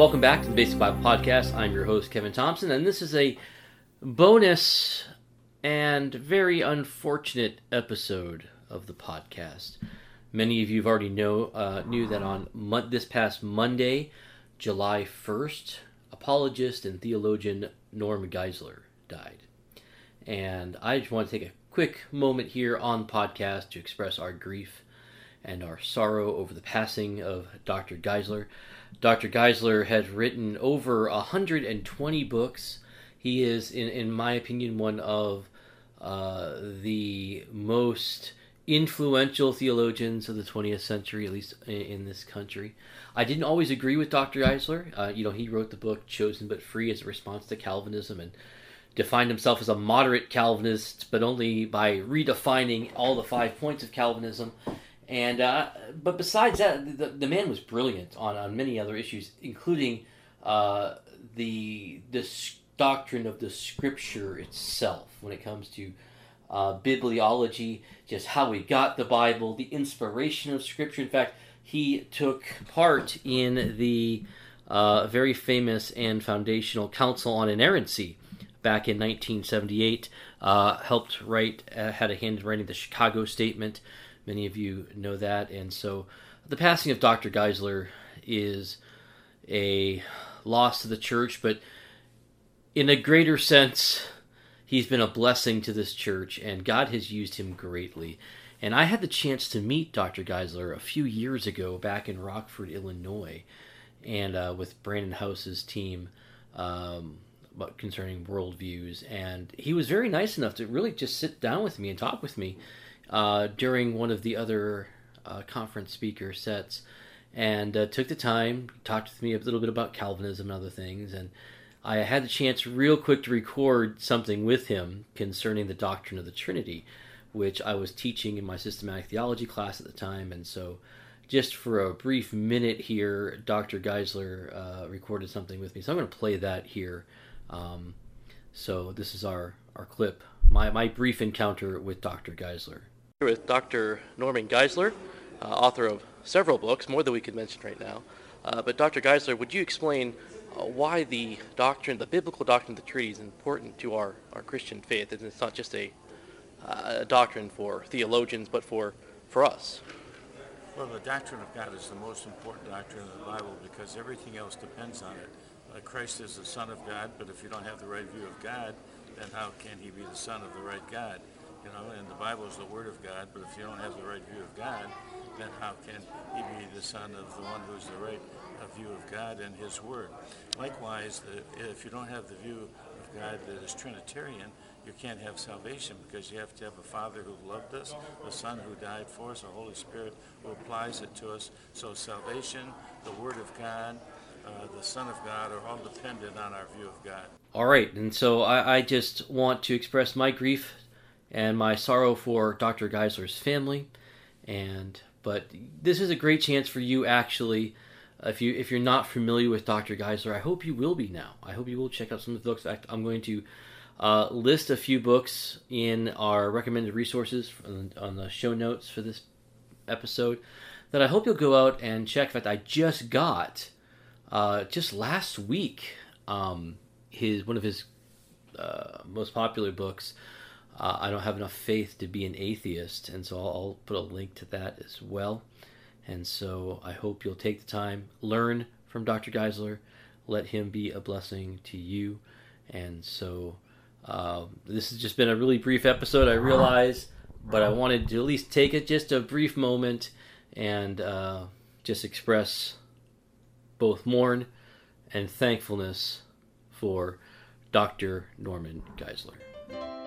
Welcome back to the Basic Bible Podcast. I'm your host, Kevin Thompson, and this is a bonus and very unfortunate episode of the podcast. Many of you have already know uh, knew that on mo- this past Monday, July 1st, apologist and theologian Norm Geisler died. And I just want to take a quick moment here on the podcast to express our grief and our sorrow over the passing of Dr. Geisler. Dr. Geisler has written over 120 books. He is, in, in my opinion, one of uh, the most influential theologians of the 20th century, at least in, in this country. I didn't always agree with Dr. Geisler. Uh, you know, he wrote the book Chosen but Free as a response to Calvinism and defined himself as a moderate Calvinist, but only by redefining all the five points of Calvinism. And uh, but besides that, the, the man was brilliant on, on many other issues, including uh, the the doctrine of the Scripture itself when it comes to uh, bibliology, just how we got the Bible, the inspiration of Scripture. In fact, he took part in the uh, very famous and foundational Council on Inerrancy back in 1978. Uh, helped write, uh, had a hand in writing the Chicago Statement. Many of you know that. And so the passing of Dr. Geisler is a loss to the church, but in a greater sense, he's been a blessing to this church, and God has used him greatly. And I had the chance to meet Dr. Geisler a few years ago back in Rockford, Illinois, and uh, with Brannon Howse's team um, concerning worldviews. And he was very nice enough to really just sit down with me and talk with me uh, during one of the other uh, conference speaker sets and uh, took the time, talked with me a little bit about Calvinism and other things. And I had the chance real quick to record something with him concerning the doctrine of the Trinity, which I was teaching in my systematic theology class at the time. And so, just for a brief minute here, Dr. Geisler uh, recorded something with me. So I'm going to play that here. Um, so this is our, our clip, my, my brief encounter with Dr. Geisler. With Dr. Norman Geisler, uh, author of several books, more than we could mention right now. Uh, but Dr. Geisler, would you explain uh, why the doctrine, the biblical doctrine of the Trinity, is important to our, our Christian faith? And it's not just a, uh, a doctrine for theologians, but for, for us. Well, the doctrine of God is the most important doctrine in the Bible because everything else depends on it. Uh, Christ is the Son of God, but if you don't have the right view of God, then how can he be the Son of the right God? You know, and the Bible is the Word of God, but if you don't have the right view of God, then how can he be the Son of the one who's the right uh, view of God and His Word? Likewise, if you don't have the view of God that is Trinitarian, you can't have salvation because you have to have a Father who loved us, a Son who died for us, a Holy Spirit who applies it to us. So salvation, the Word of God, uh, the Son of God are all dependent on our view of God. All right, and so I, I just want to express my grief and my sorrow for Dr. Geisler's family, and but this is a great chance for you actually. If you if you're not familiar with Dr. Geisler, I hope you will be now. I hope you will check out some of the books. Fact, I'm going to uh, list a few books in our recommended resources on, on the show notes for this episode that I hope you'll go out and check. In fact, I just got uh, just last week um, his one of his uh, most popular books. Uh, I don't have enough faith to be an atheist, and so I'll, I'll put a link to that as well. And so I hope you'll take the time, learn from Dr. Geisler, let him be a blessing to you. And so uh, this has just been a really brief episode, I realize, but I wanted to at least take it just a brief moment and uh, just express both mourn and thankfulness for Dr. Norman Geisler.